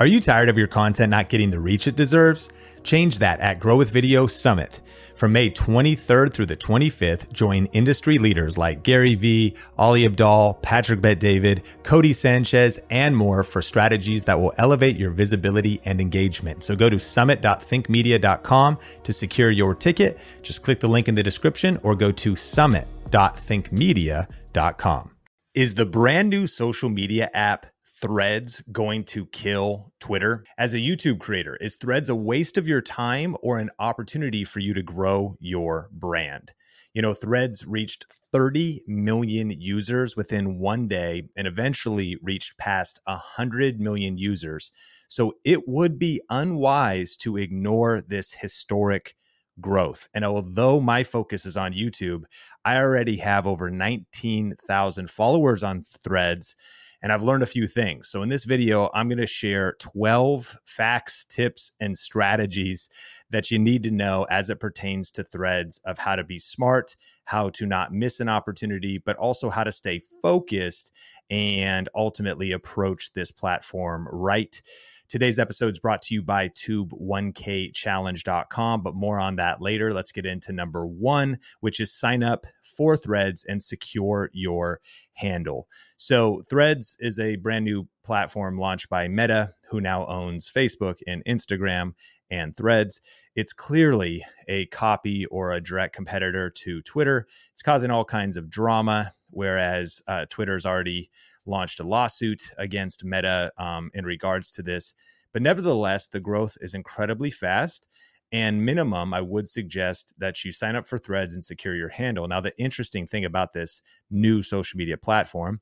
Are you tired of your content not getting the reach it deserves? Change that at Grow with Video Summit. From May 23rd through the 25th, join industry leaders like Gary Vee, Ali Abdaal, Patrick Bet David, Codie Sanchez, and more for strategies that will elevate your visibility and engagement. So go to summit.thinkmedia.com to secure your ticket. Just click the link in the description or go to summit.thinkmedia.com. Is the brand new social media app Threads going to kill Twitter? As a YouTube creator, is Threads a waste of your time or an opportunity for you to grow your brand? You know, Threads reached 30 million users within one day and eventually reached past 100 million users. So it would be unwise to ignore this historic growth. And although my focus is on YouTube, I already have over 19,000 followers on Threads and I've learned a few things. So in this video, I'm going to share 12 facts, tips, and strategies that you need to know as it pertains to threads of how to be smart, how to not miss an opportunity, but also how to stay focused and ultimately approach this platform right. Today's episode is brought to you by tube1kchallenge.com, but more on that later. Let's get into number one, which is sign up for Threads and secure your handle. So, Threads is a brand new platform launched by Meta, who now owns Facebook and Instagram and Threads. It's clearly a copy or a direct competitor to Twitter. It's causing all kinds of drama, whereas uh, Twitter's already launched a lawsuit against Meta um, in regards to this. But nevertheless, the growth is incredibly fast. And minimum, I would suggest that you sign up for threads and secure your handle. Now, the interesting thing about this new social media platform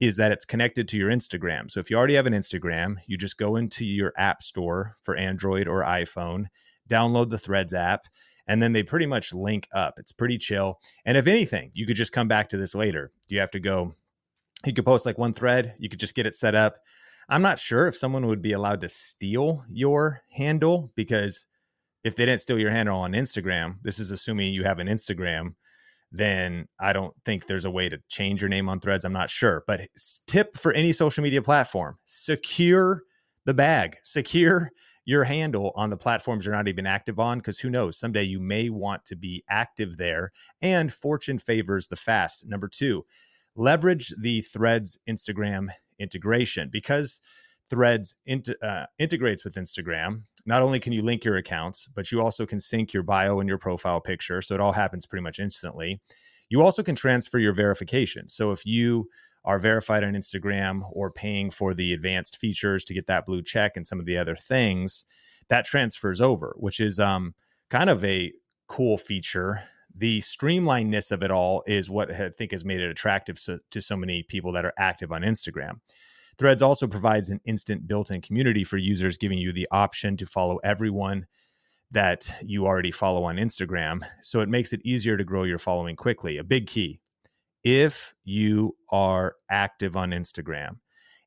is that it's connected to your Instagram. So if you already have an Instagram, you just go into your app store for Android or iPhone, download the Threads app, and then they pretty much link up. It's pretty chill. And if anything, you could just come back to this later. You have to go you could post like one thread, you could just get it set up. I'm not sure if someone would be allowed to steal your handle because if they didn't steal your handle on Instagram, this is assuming you have an Instagram, then I don't think there's a way to change your name on threads. I'm not sure. But tip for any social media platform secure the bag, secure your handle on the platforms you're not even active on because who knows someday you may want to be active there and fortune favors the fast number two leverage the Threads Instagram integration because Threads uh, integrates with Instagram. Not only can you link your accounts, but you also can sync your bio and your profile picture. So it all happens pretty much instantly. You also can transfer your verification. So if you are verified on Instagram or paying for the advanced features to get that blue check and some of the other things, that transfers over, which is um, kind of a cool feature the streamlinedness of it all is what I think has made it attractive so, to so many people that are active on Instagram. Threads also provides an instant built in community for users, giving you the option to follow everyone that you already follow on Instagram. So it makes it easier to grow your following quickly. A big key if you are active on Instagram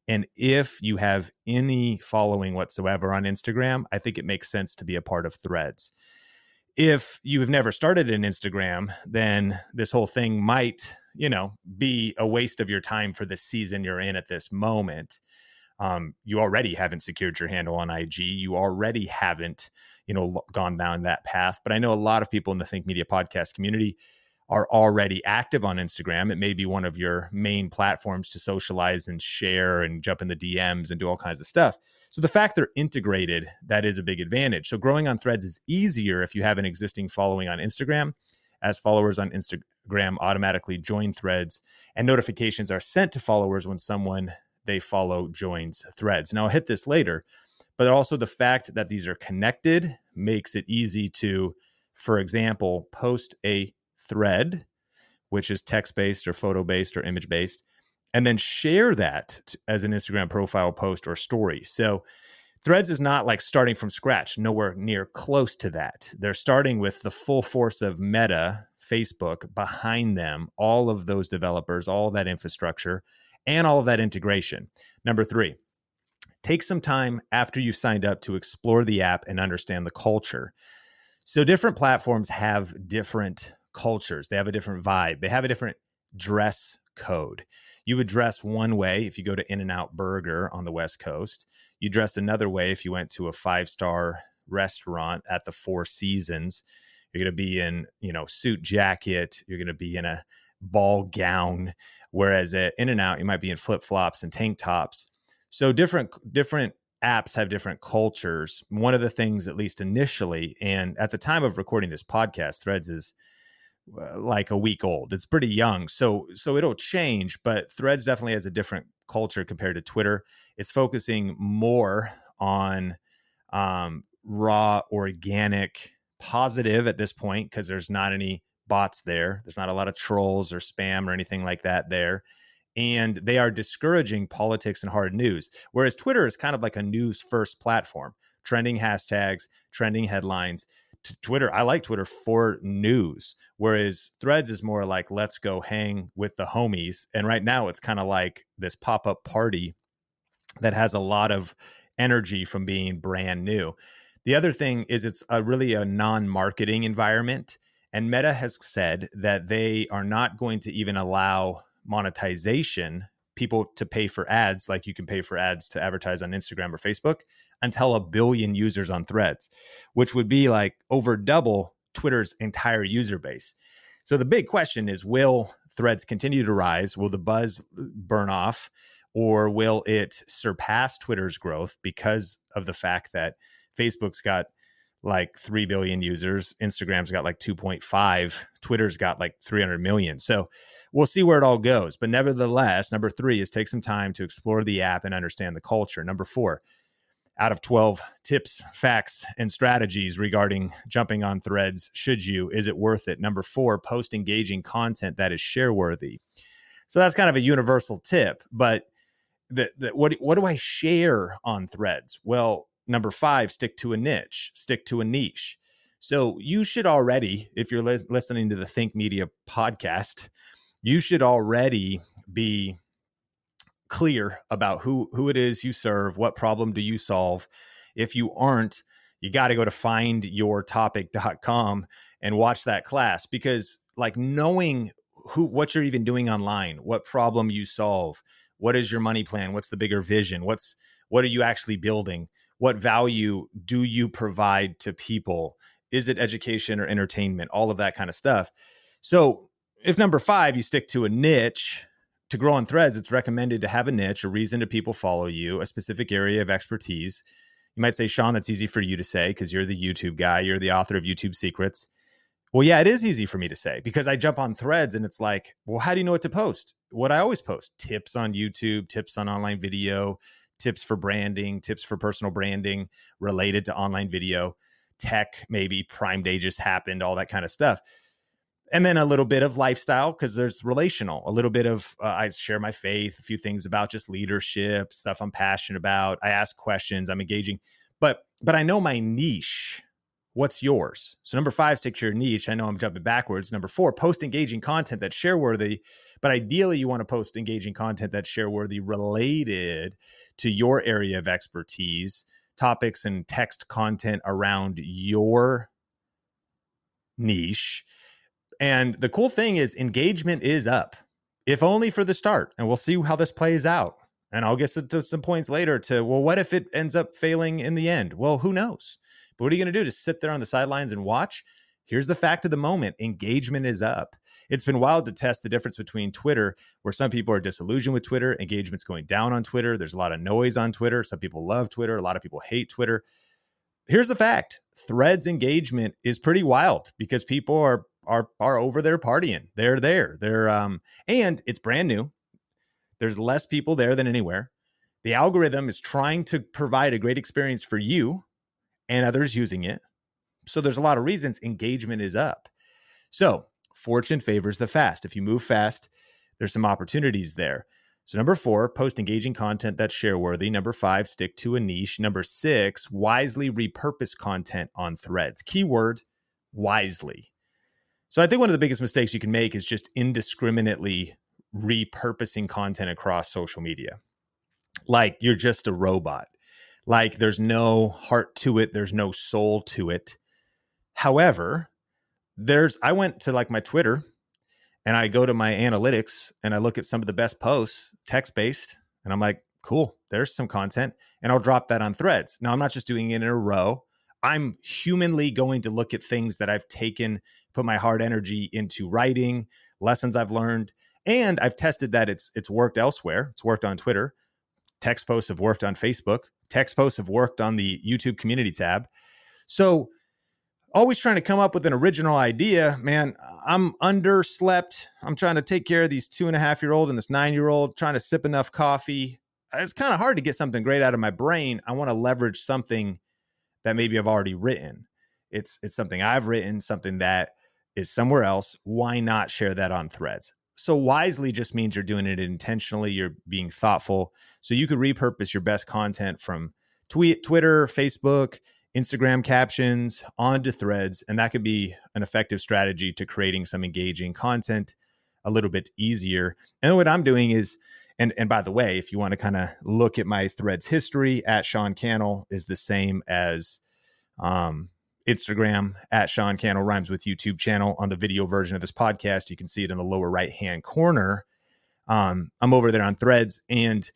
and if you have any following whatsoever on Instagram, I think it makes sense to be a part of Threads if you have never started an Instagram, then this whole thing might, you know, be a waste of your time for the season you're in at this moment. Um, you already haven't secured your handle on IG. You already haven't, you know, gone down that path. But I know a lot of people in the Think Media podcast community are already active on Instagram. It may be one of your main platforms to socialize and share and jump in the DMs and do all kinds of stuff. So the fact they're integrated, that is a big advantage. So growing on threads is easier if you have an existing following on Instagram, as followers on Instagram automatically join threads and notifications are sent to followers when someone they follow joins threads. Now I'll hit this later, but also the fact that these are connected makes it easy to, for example, post a thread, which is text based or photo based or image based, and then share that as an Instagram profile post or story. So Threads is not like starting from scratch, nowhere near close to that. They're starting with the full force of Meta, Facebook behind them, all of those developers, all that infrastructure, and all of that integration. Number three, take some time after you've signed up to explore the app and understand the culture. So, different platforms have different cultures, they have a different vibe, they have a different dress code. you would dress one way if you go to In N Out Burger on the West Coast. You dressed another way if you went to a five star restaurant at the Four Seasons. You're going to be in, you know, suit jacket. You're going to be in a ball gown. Whereas at In N Out, you might be in flip flops and tank tops. So different different apps have different cultures. One of the things, at least initially, and at the time of recording this podcast, Threads is like a week old. It's pretty young, so so it'll change. But Threads definitely has a different culture compared to Twitter. It's focusing more on um, raw, organic, positive at this point because there's not any bots there. There's not a lot of trolls or spam or anything like that there and they are discouraging politics and hard news. Whereas Twitter is kind of like a news first platform, trending hashtags, trending headlines. To Twitter, I like Twitter for news, whereas Threads is more like let's go hang with the homies. And right now, it's kind of like this pop up party that has a lot of energy from being brand new. The other thing is it's a really a non marketing environment. And Meta has said that they are not going to even allow monetization, people to pay for ads like you can pay for ads to advertise on Instagram or Facebook until a billion users on threads, which would be like over double Twitter's entire user base. So the big question is will threads continue to rise? Will the buzz uh, burn off? Or will it surpass Twitter's growth because of the fact that Facebook's got like 3 billion users, Instagram's got like 2.5, Twitter's got like 300 million. So we'll see where it all goes. But nevertheless, number three is take some time to explore the app and understand the culture. Number four, out of 12 tips, facts, and strategies regarding jumping on threads, should you? Is it worth it? Number four, post engaging content that is share worthy. So that's kind of a universal tip, but the, the, what, what do I share on threads? Well, number five, stick to a niche, stick to a niche. So you should already, if you're listening to the Think Media podcast, you should already be clear about who who it is you serve, what problem do you solve. If you aren't, you got to go to findyourtopic.com and watch that class because like knowing who what you're even doing online, what problem you solve, what is your money plan, what's the bigger vision, what's what are you actually building, what value do you provide to people? Is it education or entertainment? All of that kind of stuff. So if number five, you stick to a niche to grow on threads, it's recommended to have a niche, a reason to people follow you, a specific area of expertise. You might say, Sean, that's easy for you to say because you're the YouTube guy, you're the author of YouTube Secrets. Well, yeah, it is easy for me to say because I jump on threads and it's like, well, how do you know what to post? What I always post tips on YouTube, tips on online video, tips for branding, tips for personal branding related to online video, tech, maybe Prime Day just happened, all that kind of stuff. And then a little bit of lifestyle because there's relational a little bit of uh, i share my faith a few things about just leadership stuff i'm passionate about i ask questions i'm engaging. But but i know my niche what's yours? So number five stick to your niche i know i'm jumping backwards. Number four post engaging content that's share worthy but ideally you want to post engaging content that's share worthy related to your area of expertise topics and text content around your niche and the cool thing is engagement is up, if only for the start. And we'll see how this plays out. And I'll get to some points later to, well, what if it ends up failing in the end? Well, who knows? But what are you going to do? Just sit there on the sidelines and watch? Here's the fact of the moment engagement is up. It's been wild to test the difference between Twitter, where some people are disillusioned with Twitter, engagement's going down on Twitter. There's a lot of noise on Twitter. Some people love Twitter, a lot of people hate Twitter. Here's the fact threads engagement is pretty wild because people are are are over there partying. They're there. They're um and it's brand new. There's less people there than anywhere. The algorithm is trying to provide a great experience for you and others using it. So there's a lot of reasons engagement is up. So, fortune favors the fast. If you move fast, there's some opportunities there. So, number four, post engaging content that's share worthy. Number five, stick to a niche. Number six, wisely repurpose content on threads. Keyword wisely. So I think one of the biggest mistakes you can make is just indiscriminately repurposing content across social media. Like you're just a robot. Like there's no heart to it, there's no soul to it. However, there's I went to like my Twitter and I go to my analytics and I look at some of the best posts, text based, and I'm like, cool, there's some content. And I'll drop that on threads. Now, I'm not just doing it in a row. I'm humanly going to look at things that I've taken, put my hard energy into writing, lessons I've learned, and I've tested that it's it's worked elsewhere. It's worked on Twitter. Text posts have worked on Facebook. Text posts have worked on the YouTube community tab. So always trying to come up with an original idea. Man, I'm underslept. I'm trying to take care of these two and a half year old and this nine year old, trying to sip enough coffee. It's kind of hard to get something great out of my brain. I want to leverage something that maybe I've already written. It's it's something I've written, something that is somewhere else. Why not share that on threads? So wisely just means you're doing it intentionally, you're being thoughtful. So you could repurpose your best content from tweet, Twitter, Facebook, Instagram captions onto threads. And that could be an effective strategy to creating some engaging content a little bit easier. And what I'm doing is, and, and by the way, if you want to kind of look at my threads history at Sean Cannell is the same as um, Instagram at Sean Cannell rhymes with YouTube channel on the video version of this podcast. You can see it in the lower right hand corner. Um, I'm over there on threads and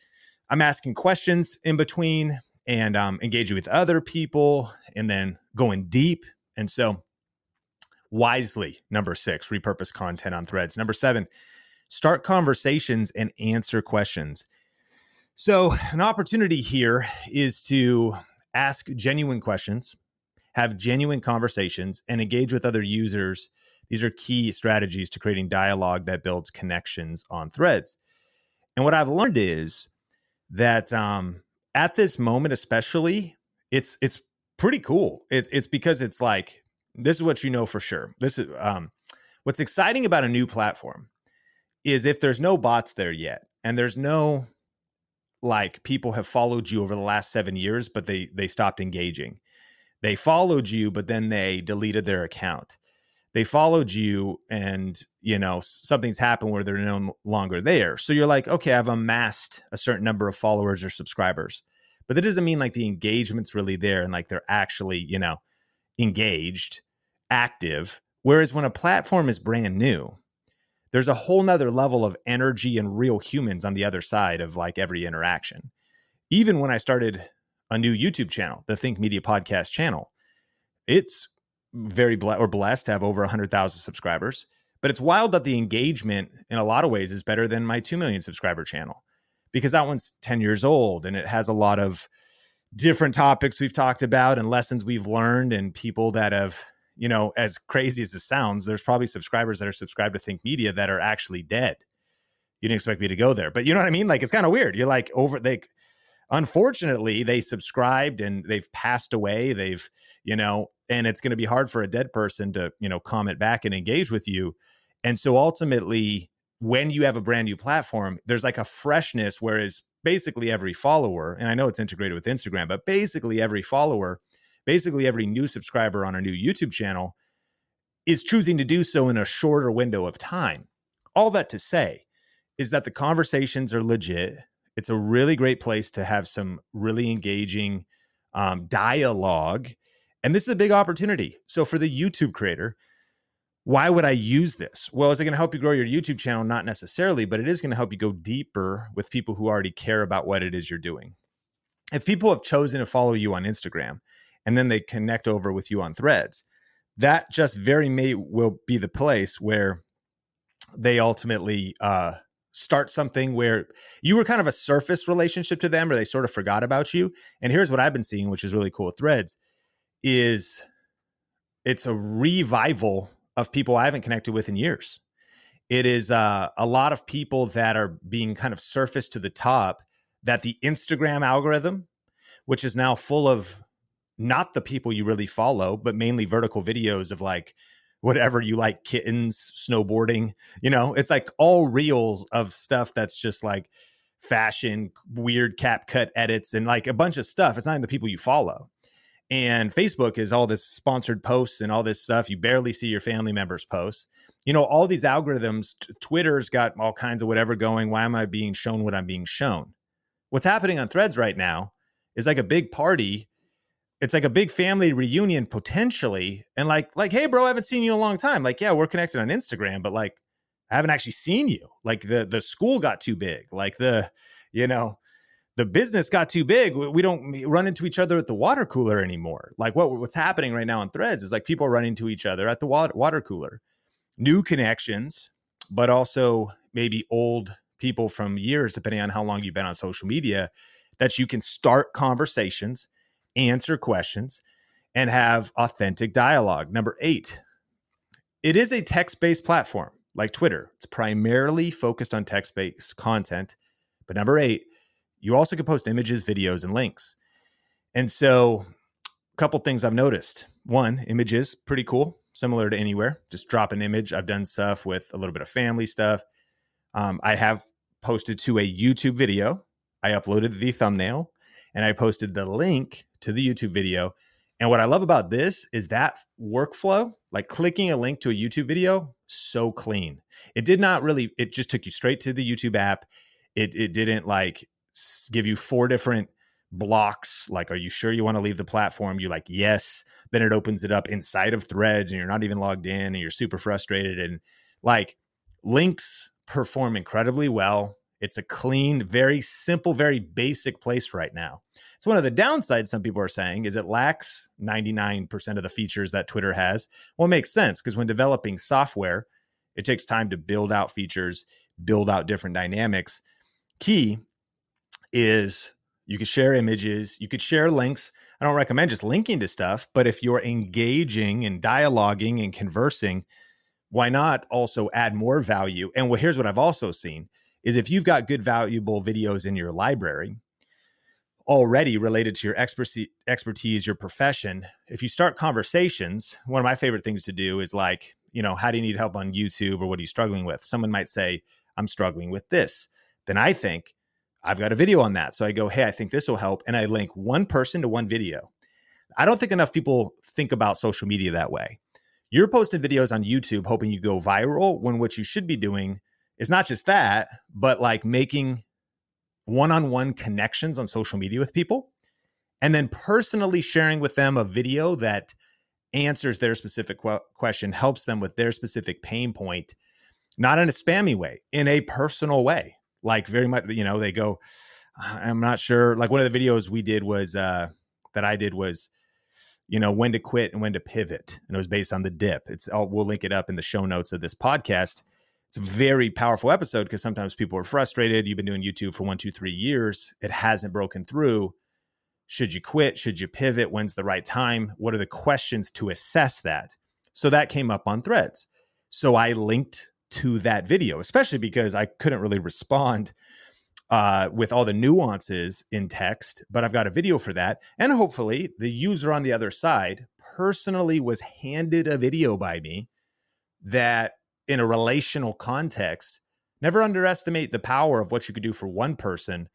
I'm asking questions in between and um, engaging with other people and then going deep. And so, wisely, number six, repurpose content on threads. Number seven, start conversations and answer questions. So, an opportunity here is to ask genuine questions, have genuine conversations, and engage with other users. These are key strategies to creating dialogue that builds connections on threads. And what I've learned is that um, at this moment especially it's it's pretty cool. It's it's because it's like this is what you know for sure. This is um what's exciting about a new platform is if there's no bots there yet and there's no like people have followed you over the last 7 years but they they stopped engaging. They followed you but then they deleted their account they followed you and you know something's happened where they're no longer there. So you're like okay i've amassed a certain number of followers or subscribers. But that doesn't mean like the engagement's really there and like they're actually you know engaged active. Whereas when a platform is brand new there's a whole nother level of energy and real humans on the other side of like every interaction. Even when i started a new youtube channel the think media podcast channel it's very ble- or blessed to have over 100,000 subscribers. But it's wild that the engagement in a lot of ways is better than my 2 million subscriber channel because that one's 10 years old and it has a lot of different topics we've talked about and lessons we've learned and people that have, you know, as crazy as it sounds, there's probably subscribers that are subscribed to Think Media that are actually dead. You didn't expect me to go there, but you know what I mean? Like it's kind of weird. You're like over they unfortunately they subscribed and they've passed away. They've, you know, and it's going to be hard for a dead person to you know comment back and engage with you and so ultimately when you have a brand new platform there's like a freshness whereas basically every follower and i know it's integrated with instagram but basically every follower basically every new subscriber on a new youtube channel is choosing to do so in a shorter window of time all that to say is that the conversations are legit it's a really great place to have some really engaging um, dialogue and this is a big opportunity. So for the YouTube creator, why would I use this? Well, is it going to help you grow your YouTube channel? Not necessarily, but it is going to help you go deeper with people who already care about what it is you're doing. If people have chosen to follow you on Instagram and then they connect over with you on threads, that just very may will be the place where they ultimately uh, start something where you were kind of a surface relationship to them or they sort of forgot about you. And here's what I've been seeing, which is really cool threads is it's a revival of people I haven't connected with in years. It is uh, a lot of people that are being kind of surfaced to the top that the Instagram algorithm, which is now full of not the people you really follow, but mainly vertical videos of like whatever you like kittens, snowboarding, you know, it's like all reels of stuff that's just like fashion, weird CapCut edits, and like a bunch of stuff. It's not even the people you follow. And Facebook is all this sponsored posts and all this stuff. You barely see your family members' posts. You know, all these algorithms, t- Twitter's got all kinds of whatever going. Why am I being shown what I'm being shown? What's happening on threads right now is like a big party. It's like a big family reunion potentially. And like, like, hey, bro, I haven't seen you in a long time. Like, yeah, we're connected on Instagram, but like, I haven't actually seen you. Like the the school got too big. Like the, you know, the business got too big. We don't run into each other at the water cooler anymore. Like what what's happening right now on Threads is like people running to each other at the water, water cooler. New connections, but also maybe old people from years, depending on how long you've been on social media, that you can start conversations, answer questions, and have authentic dialogue. Number eight, it is a text based platform like Twitter. It's primarily focused on text based content. But number eight, you also can post images, videos, and links. And so, a couple things I've noticed. One, images, pretty cool, similar to anywhere. Just drop an image. I've done stuff with a little bit of family stuff. Um, I have posted to a YouTube video. I uploaded the thumbnail and I posted the link to the YouTube video. And what I love about this is that workflow, like clicking a link to a YouTube video, so clean. It did not really, it just took you straight to the YouTube app. It, it didn't like give you four different blocks like are you sure you want to leave the platform you're like yes then it opens it up inside of threads and you're not even logged in and you're super frustrated and like links perform incredibly well it's a clean very simple very basic place right now it's one of the downsides some people are saying is it lacks 99% of the features that twitter has well it makes sense because when developing software it takes time to build out features build out different dynamics key is you could share images, you could share links. I don't recommend just linking to stuff, but if you're engaging and dialoguing and conversing, why not also add more value? And well, here's what I've also seen is if you've got good valuable videos in your library already related to your expertise, your profession, if you start conversations, one of my favorite things to do is like, you know, how do you need help on YouTube or what are you struggling with? Someone might say, I'm struggling with this. Then I think, I've got a video on that. So I go, hey, I think this will help. And I link one person to one video. I don't think enough people think about social media that way. You're posting videos on YouTube hoping you go viral when what you should be doing is not just that, but like making one on one connections on social media with people and then personally sharing with them a video that answers their specific qu- question, helps them with their specific pain point, not in a spammy way, in a personal way. Like very much you know they go i'm not sure like one of the videos we did was uh that i did was you know when to quit and when to pivot and it was based on the dip. It's all we'll link it up in the show notes of this podcast it's a very powerful episode because sometimes people are frustrated. You've been doing youtube for one two three years. It hasn't broken through. Should you quit? Should you pivot? When's the right time? What are the questions to assess that? So that came up on threads. So i linked to that video, especially because I couldn't really respond uh, with all the nuances in text, but I've got a video for that. And hopefully, the user on the other side personally was handed a video by me that, in a relational context, never underestimate the power of what you could do for one person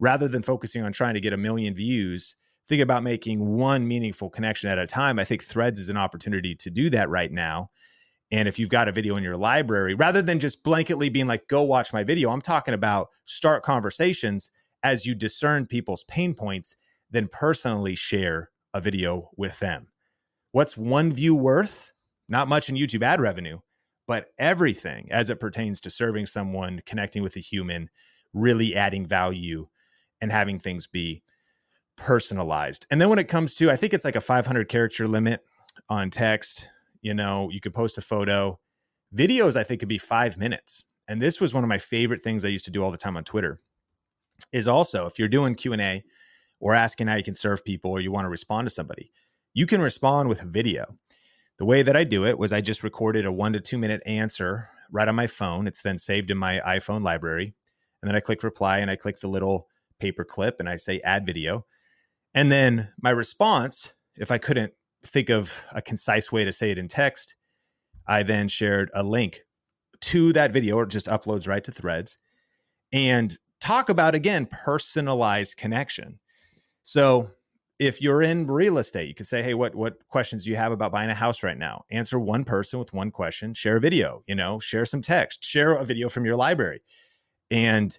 rather than focusing on trying to get a million views. Think about making one meaningful connection at a time. I think Threads is an opportunity to do that right now. And if you've got a video in your library, rather than just blanketly being like, go watch my video, I'm talking about start conversations as you discern people's pain points, then personally share a video with them. What's one view worth? Not much in YouTube ad revenue, but everything as it pertains to serving someone, connecting with a human, really adding value and having things be personalized. And then when it comes to, I think it's like a 500 character limit on text you know you could post a photo. Videos i think could be five minutes. And this was one of my favorite things i used to do all the time on twitter is also if you're doing q&a or asking how you can serve people or you want to respond to somebody you can respond with a video the way that i do it was i just recorded a one to two minute answer right on my phone. It's then saved in my iphone library. And then i click reply and i click the little paper clip and i say add video. And then my response if i couldn't think of a concise way to say it in text, I then shared a link to that video or just uploads right to threads and talk about again personalized connection. So if you're in real estate, you can say, "Hey, what what questions do you have about buying a house right now?" Answer one person with one question, share a video, you know, share some text, share a video from your library. And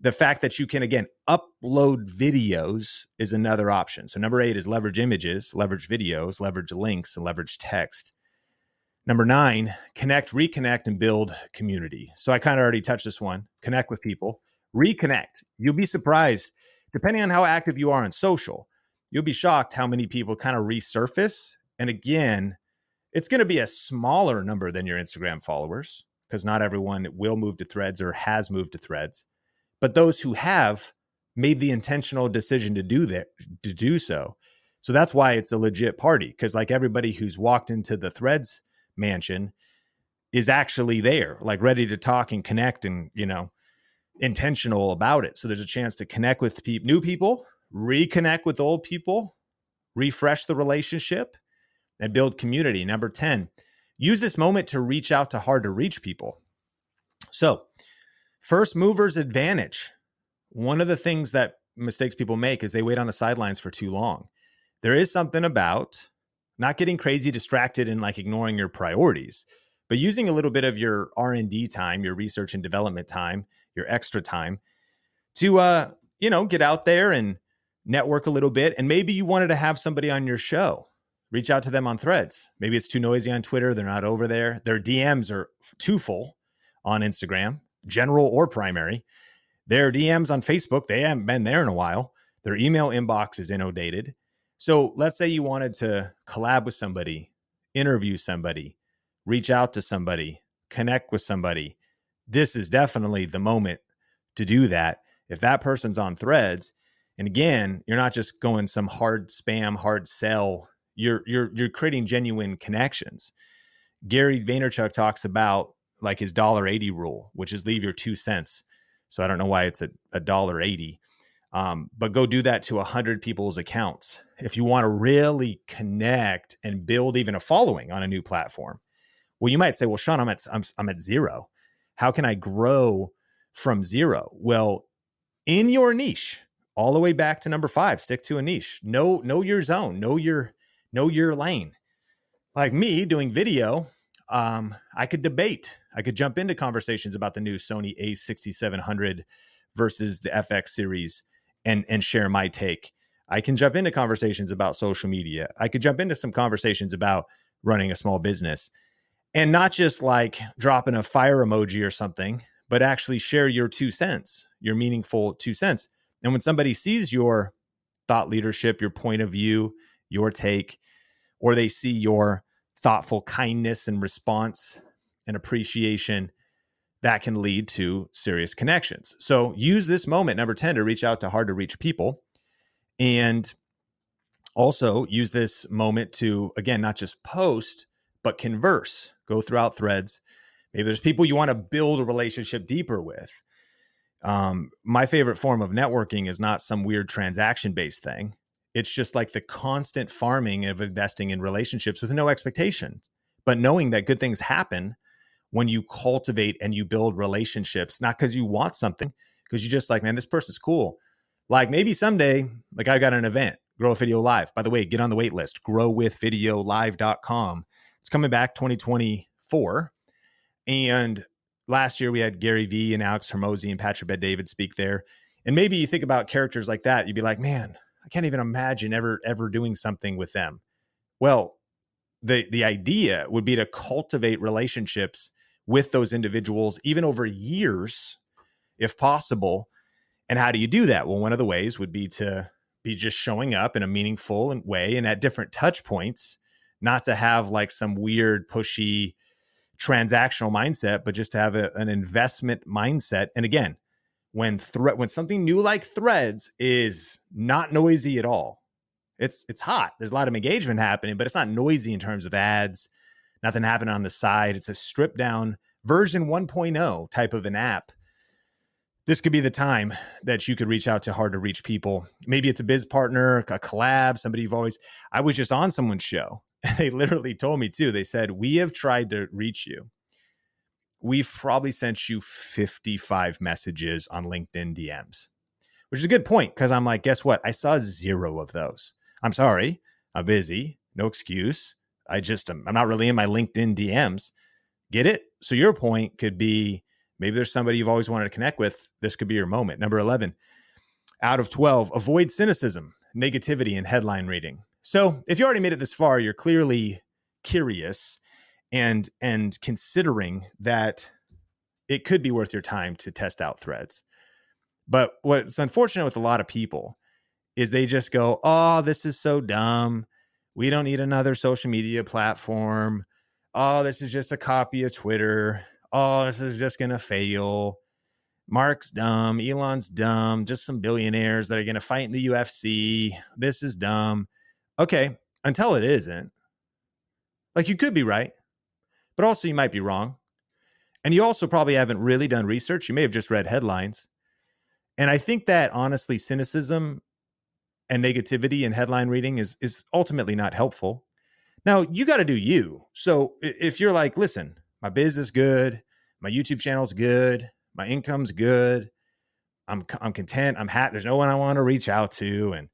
the fact that you can again upload videos is another option. So number eight is leverage images, leverage videos, leverage links, and leverage text. Number nine, connect, reconnect, and build community. So I kind of already touched this one. Connect with people, reconnect. You'll be surprised, depending on how active you are on social, you'll be shocked how many people kind of resurface. And again, it's going to be a smaller number than your Instagram followers because not everyone will move to threads or has moved to threads. But those who have made the intentional decision to do that, to do so. So that's why it's a legit party because like everybody who's walked into the threads mansion is actually there, like ready to talk and connect and, you know, intentional about it. So there's a chance to connect with pe- new people, reconnect with old people, refresh the relationship, and build community. Number 10, use this moment to reach out to hard to reach people. So, first movers advantage. One of the things that mistakes people make is they wait on the sidelines for too long. There is something about not getting crazy distracted and like ignoring your priorities but using a little bit of your r&d time your research and development time your extra time to uh you know get out there and network a little bit and maybe you wanted to have somebody on your show. Reach out to them on threads. Maybe it's too noisy on twitter they're not over there. Their dms are too full on instagram general or primary. Their dms on facebook they haven't been there in a while. Their email inbox is inundated. So let's say you wanted to collab with somebody, interview somebody, reach out to somebody, connect with somebody. This is definitely the moment to do that. If that person's on threads, and again, you're not just going some hard spam, hard sell. You're you're you're creating genuine connections. Gary Vaynerchuk talks about like his dollar eighty rule, which is leave your two cents. So I don't know why it's a, dollar eighty. Um, but go do that to a hundred people's accounts if you want to really connect and build even a following on a new platform. Well, you might say, well, Sean, I'm at I'm, I'm at zero. How can I grow from zero? Well, in your niche, all the way back to number five, stick to a niche. Know know your zone. Know your know your lane. Like me doing video, um, I could debate. I could jump into conversations about the new Sony A6700 versus the FX series and and share my take. I can jump into conversations about social media. I could jump into some conversations about running a small business and not just like dropping a fire emoji or something, but actually share your two cents, your meaningful two cents. And when somebody sees your thought leadership, your point of view, your take, or they see your thoughtful kindness and response and appreciation, that can lead to serious connections. So use this moment, number 10, to reach out to hard to reach people. And also use this moment to, again, not just post, but converse, go throughout threads. Maybe there's people you want to build a relationship deeper with. Um, my favorite form of networking is not some weird transaction based thing. It's just like the constant farming of investing in relationships with no expectations, but knowing that good things happen when you cultivate and you build relationships, not because you want something, because you just like, man, this person's cool. Like maybe someday, like I got an event, Grow with Video Live. By the way, get on the wait list, growwithvideolive.com. It's coming back 2024. And last year we had Gary Vee and Alex Hormozi and Patrick Bet David speak there. And maybe you think about characters like that, you'd be like, man, I can't even imagine ever ever doing something with them. Well, the the idea would be to cultivate relationships with those individuals, even over years, if possible. And how do you do that? Well, one of the ways would be to be just showing up in a meaningful way and at different touch points, not to have like some weird, pushy, transactional mindset, but just to have a, an investment mindset. And again, when thread when something new like threads is not noisy at all, it's it's hot. There's a lot of engagement happening, but it's not noisy in terms of ads nothing happening on the side. It's a stripped down version 1.0 type of an app. This could be the time that you could reach out to hard to reach people. Maybe it's a biz partner, a collab, somebody you've always. I was just on someone's show. They literally told me too. They said, We have tried to reach you. We've probably sent you 55 messages on LinkedIn DMs, which is a good point because I'm like, guess what? I saw zero of those. I'm sorry. I'm busy. No excuse. I just um, I'm not really in my LinkedIn DMs. Get it? So your point could be maybe there's somebody you've always wanted to connect with. This could be your moment. Number 11, out of 12, avoid cynicism, negativity, and headline reading. So if you already made it this far, you're clearly curious and and considering that it could be worth your time to test out threads. But what's unfortunate with a lot of people is they just go, "Oh, this is so dumb. We don't need another social media platform. Oh, this is just a copy of Twitter. Oh, this is just going to fail. Mark's dumb. Elon's dumb. Just some billionaires that are going to fight in the UFC. This is dumb." Okay, until it isn't. Like you could be right, but also you might be wrong. And you also probably haven't really done research. You may have just read headlines. And I think that honestly, cynicism and negativity in headline reading is is ultimately not helpful. Now, you got to do you. So if you're like, listen, my business is good, my YouTube channel's good, my income's good, I'm I'm content, I'm happy. There's no one I want to reach out to, and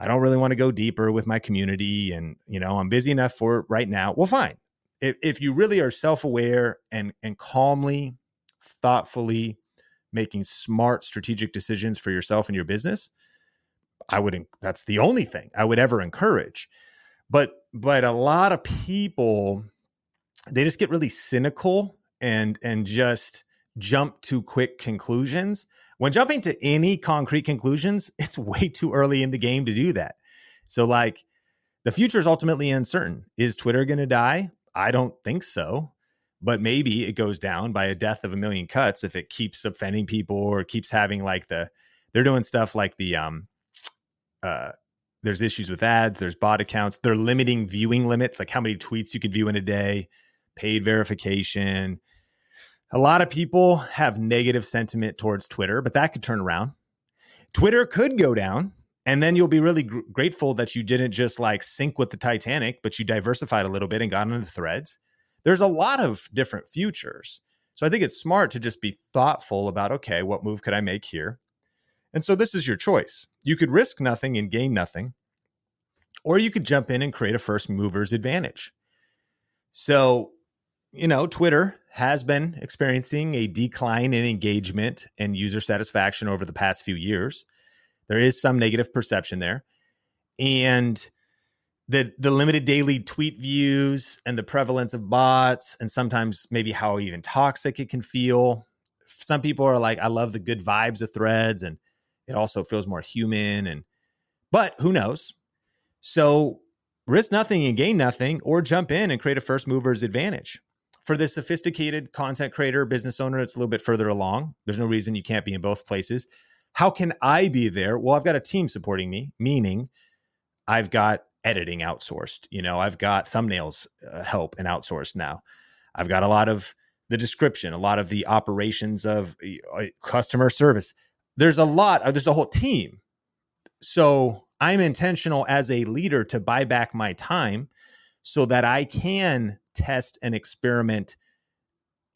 I don't really want to go deeper with my community, and you know I'm busy enough for right now. Well, fine. If if you really are self aware and and calmly, thoughtfully making smart strategic decisions for yourself and your business, I would that's the only thing I would ever encourage. But but a lot of people they just get really cynical and and just jump to quick conclusions. When jumping to any concrete conclusions, it's way too early in the game to do that. So like the future is ultimately uncertain. Is Twitter going to die? I don't think so but maybe it goes down by a death of a million cuts if it keeps offending people or keeps having like the they're doing stuff like the um uh there's issues with ads there's bot accounts they're limiting viewing limits like how many tweets you could view in a day paid verification a lot of people have negative sentiment towards twitter but that could turn around twitter could go down and then you'll be really gr- grateful that you didn't just like sink with the titanic but you diversified a little bit and got into threads there's a lot of different futures. So I think it's smart to just be thoughtful about okay, what move could I make here? And so this is your choice. You could risk nothing and gain nothing, or you could jump in and create a first mover's advantage. So, you know, Twitter has been experiencing a decline in engagement and user satisfaction over the past few years. There is some negative perception there. And the the limited daily tweet views and the prevalence of bots and sometimes maybe how even toxic it can feel some people are like i love the good vibes of threads and it also feels more human and but who knows so risk nothing and gain nothing or jump in and create a first mover's advantage for the sophisticated content creator business owner it's a little bit further along there's no reason you can't be in both places how can i be there well i've got a team supporting me meaning i've got editing outsourced. You know, I've got thumbnails uh, help and outsourced now. I've got a lot of the description, a lot of the operations of uh, customer service. There's a lot, uh, there's a whole team. So I'm intentional as a leader to buy back my time so that I can test and experiment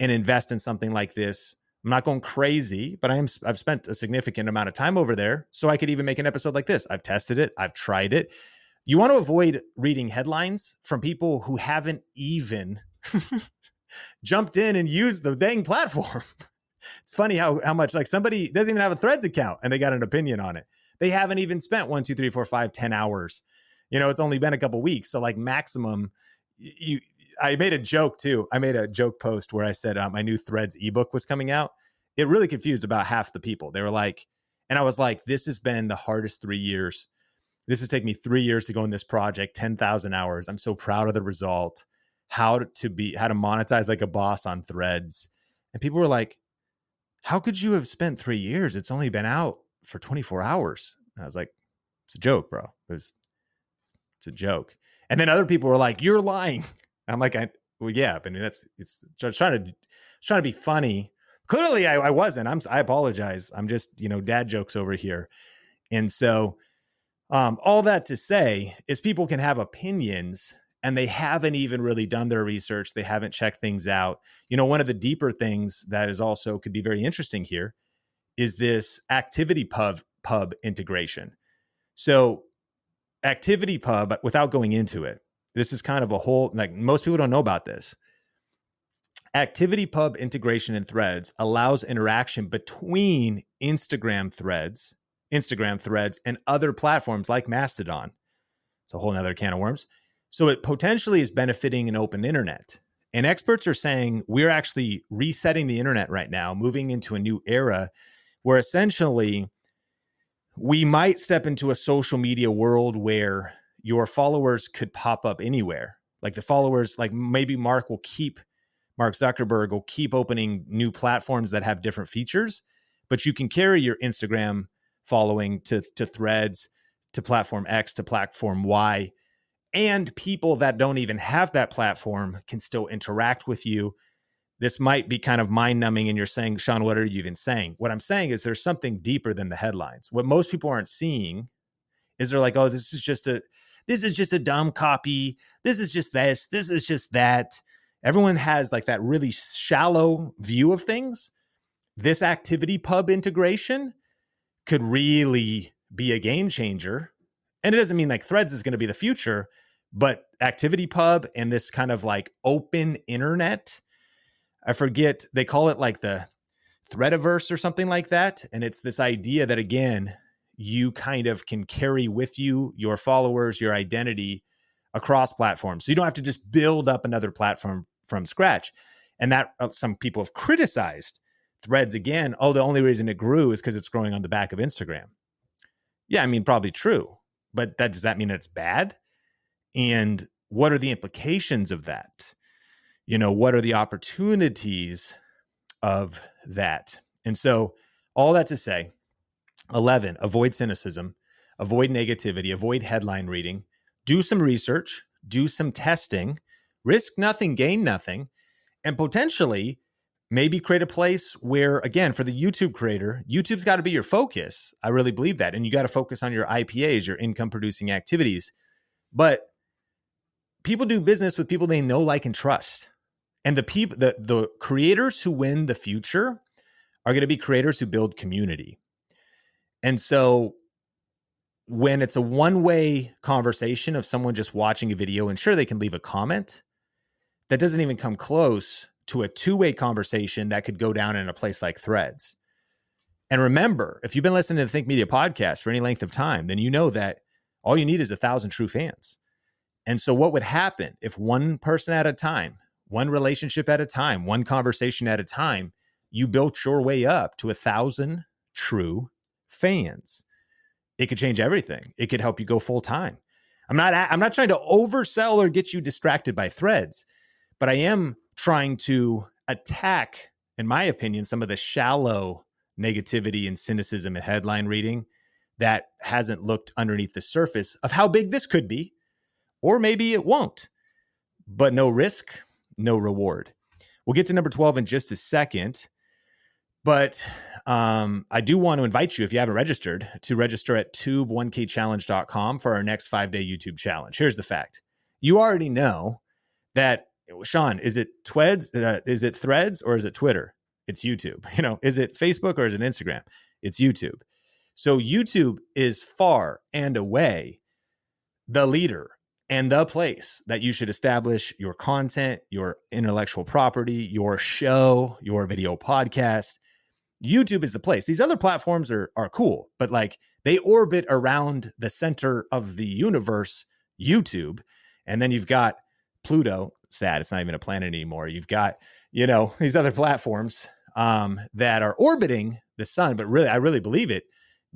and invest in something like this. I'm not going crazy, but I am I've spent a significant amount of time over there so I could even make an episode like this. I've tested it, I've tried it you want to avoid reading headlines from people who haven't even jumped in and used the dang platform. it's funny how how much like somebody doesn't even have a threads account and they got an opinion on it. They haven't even spent one, two, three, four, five, ten hours. You know, it's only been a couple weeks. So like maximum you I made a joke too. I made a joke post where I said uh, my new threads ebook was coming out. It really confused about half the people. They were like, and I was like, this has been the hardest three years this has taken me three years to go in this project, 10,000 hours. I'm so proud of the result. How to be, how to monetize like a boss on threads. And people were like, how could you have spent three years? It's only been out for 24 hours. And I was like, it's a joke, bro. It was, it's a joke. And then other people were like, you're lying. I'm like, I, well, yeah, but that's, it's trying to, trying to be funny. Clearly I, I wasn't. I'm, I apologize. I'm just, you know, dad jokes over here. And so, um, all that to say is people can have opinions and they haven't even really done their research. They haven't checked things out. You know, one of the deeper things that is also could be very interesting here is this ActivityPub pub integration. So ActivityPub without going into it this is kind of a whole like most people don't know about this ActivityPub integration in threads allows interaction between instagram threads Instagram threads, and other platforms like Mastodon. It's a whole nother can of worms. So it potentially is benefiting an open internet. And experts are saying we're actually resetting the internet right now, moving into a new era where essentially we might step into a social media world where your followers could pop up anywhere. Like the followers, like maybe Mark will keep, Mark Zuckerberg will keep opening new platforms that have different features, but you can carry your Instagram following to, to threads, to platform X, to platform Y. And people that don't even have that platform can still interact with you this might be kind of mind numbing and you're saying sean what are you even saying what i'm saying is there's something deeper than the headlines what most people aren't seeing is they're like oh this is just a this is just a dumb copy this is just this this is just that. Everyone has like that really shallow view of things. This ActivityPub integration could really be a game changer. And it doesn't mean like threads is going to be the future but ActivityPub and this kind of like open internet I forget they call it like the threadiverse or something like that. And it's this idea that again, you kind of can carry with you your followers, your identity across platforms. So you don't have to just build up another platform from scratch. And that uh, some people have criticized threads again. Oh, the only reason it grew is because it's growing on the back of Instagram. Yeah, I mean, probably true. But that does that mean it's bad? And what are the implications of that? you know what are the opportunities of that and so all that to say 11 avoid cynicism avoid negativity avoid headline reading do some research do some testing risk nothing gain nothing and potentially maybe create a place where again for the youtube creator youtube's got to be your focus. I really believe that and you got to focus on your ipas your income producing activities. But people do business with people they know like and trust. And the people the the creators who win the future are going to be creators who build community and so when it's a one-way conversation of someone just watching a video and sure they can leave a comment that doesn't even come close to a two-way conversation that could go down in a place like threads. And remember if you've been listening to the think media podcast for any length of time then you know that all you need is a thousand true fans. And so what would happen if one person at a time one relationship at a time, one conversation at a time, you built your way up to a thousand true fans. It could change everything. It could help you go full time. I'm not I'm not trying to oversell or get you distracted by threads, but I am trying to attack in my opinion some of the shallow negativity and cynicism and headline reading that hasn't looked underneath the surface of how big this could be or maybe it won't. But no risk, no reward. We'll get to number 12 in just a second. But um, I do want to invite you, if you haven't registered, to register at tube1kchallenge.com for our next five day YouTube challenge. Here's the fact you already know that, Sean, is it Tweds, uh, is it Threads, or is it Twitter? It's YouTube. You know, is it Facebook or is it Instagram? It's YouTube. So YouTube is far and away the leader and the place that you should establish your content, your intellectual property, your show, your video podcast. YouTube is the place. These other platforms are are cool, but like they orbit around the center of the universe, YouTube. And then you've got Pluto, sad, it's not even a planet anymore. You've got, you know, these other platforms um, that are orbiting the sun, but really I really believe it.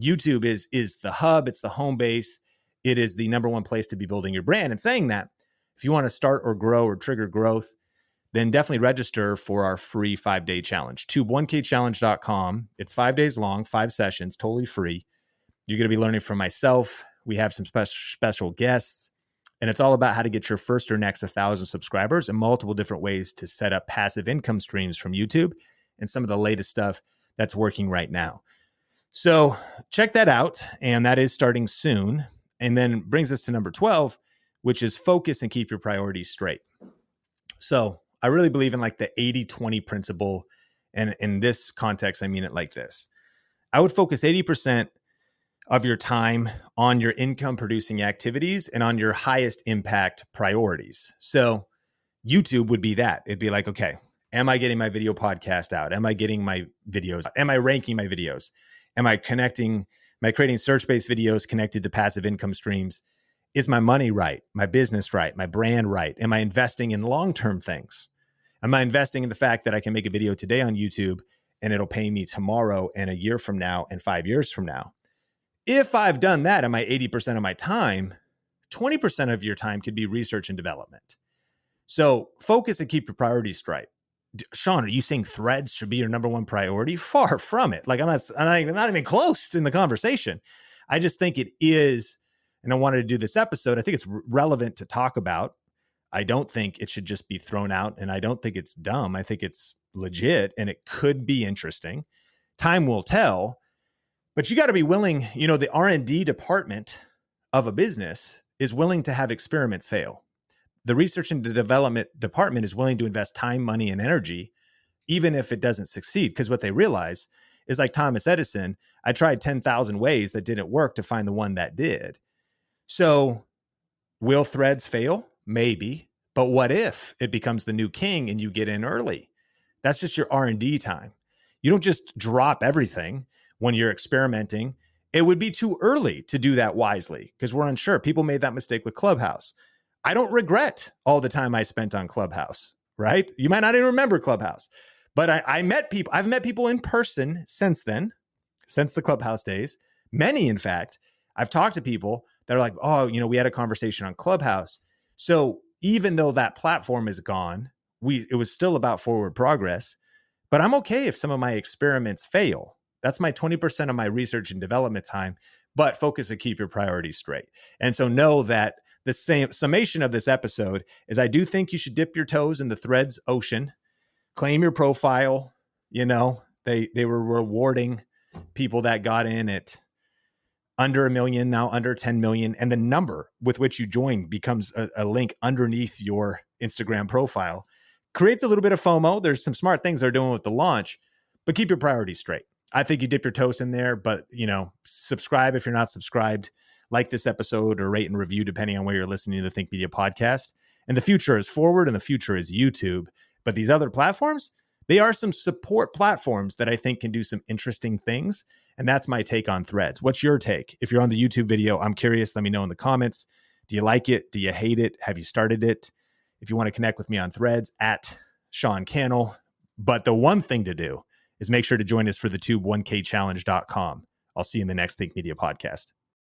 YouTube is is the hub, it's the home base it is the number one place to be building your brand. And saying that, if you want to start or grow or trigger growth, then definitely register for our free five day challenge. Tube1kchallenge.com. It's five days long, five sessions, totally free. You're going to be learning from myself. We have some spe- special guests, and it's all about how to get your first or next 1,000 subscribers and multiple different ways to set up passive income streams from YouTube and some of the latest stuff that's working right now. So check that out. And that is starting soon and then brings us to number 12 which is focus and keep your priorities straight so i really believe in like the 80-20 principle and in this context i mean it like this. I would focus 80% of your time on your income producing activities and on your highest impact priorities. So youtube would be that. It'd be like okay am i getting my video podcast out? Am i getting my videos am i ranking my videos? Am i connecting Am I creating search based videos connected to passive income streams? Is my money right? My business right? My brand right? Am I investing in long term things? Am I investing in the fact that I can make a video today on YouTube and it'll pay me tomorrow and a year from now and five years from now? If I've done that, am I 80% of my time? 20% of your time could be research and development. So focus and keep your priorities straight. Sean, are you saying threads should be your number one priority? Far from it. Like I'm not, I'm not even, not even close in the conversation. I just think it is, and I wanted to do this episode. I think it's relevant to talk about. I don't think it should just be thrown out, and I don't think it's dumb. I think it's legit, and it could be interesting. Time will tell, but you got to be willing. You know, the R and D department of a business is willing to have experiments fail the research and development department is willing to invest time, money, and energy, even if it doesn't succeed. Because what they realize is like Thomas Edison, I tried 10,000 ways that didn't work to find the one that did. So, will threads fail? Maybe. But what if it becomes the new king and you get in early? That's just your R&D time. You don't just drop everything when you're experimenting. It would be too early to do that wisely because we're unsure. People made that mistake with Clubhouse. I don't regret all the time I spent on Clubhouse, right? You might not even remember Clubhouse, but I, I met people, I've met people in person since then, since the Clubhouse days. Many, in fact, I've talked to people that are like, oh, you know, we had a conversation on Clubhouse. So even though that platform is gone, we it was still about forward progress. But I'm okay if some of my experiments fail. That's my 20% of my research and development time, but focus and keep your priorities straight. And so know that the same summation of this episode is I do think you should dip your toes in the threads ocean, claim your profile. You know, they they were rewarding people that got in at under a million, now under 10 million. And the number with which you join becomes a, a link underneath your Instagram profile. Creates a little bit of FOMO. There's some smart things they're doing with the launch, but keep your priorities straight. I think you dip your toes in there, but you know, subscribe if you're not subscribed like this episode or rate and review, depending on where you're listening to the Think Media podcast. And the future is forward and the future is YouTube. But these other platforms, they are some support platforms that I think can do some interesting things. And that's my take on threads. What's your take? If you're on the YouTube video, I'm curious. Let me know in the comments. Do you like it? Do you hate it? Have you started it? If you want to connect with me on threads at Sean Cannell. But the one thing to do is make sure to join us for the tube1kchallenge.com. I'll see you in the next Think Media podcast.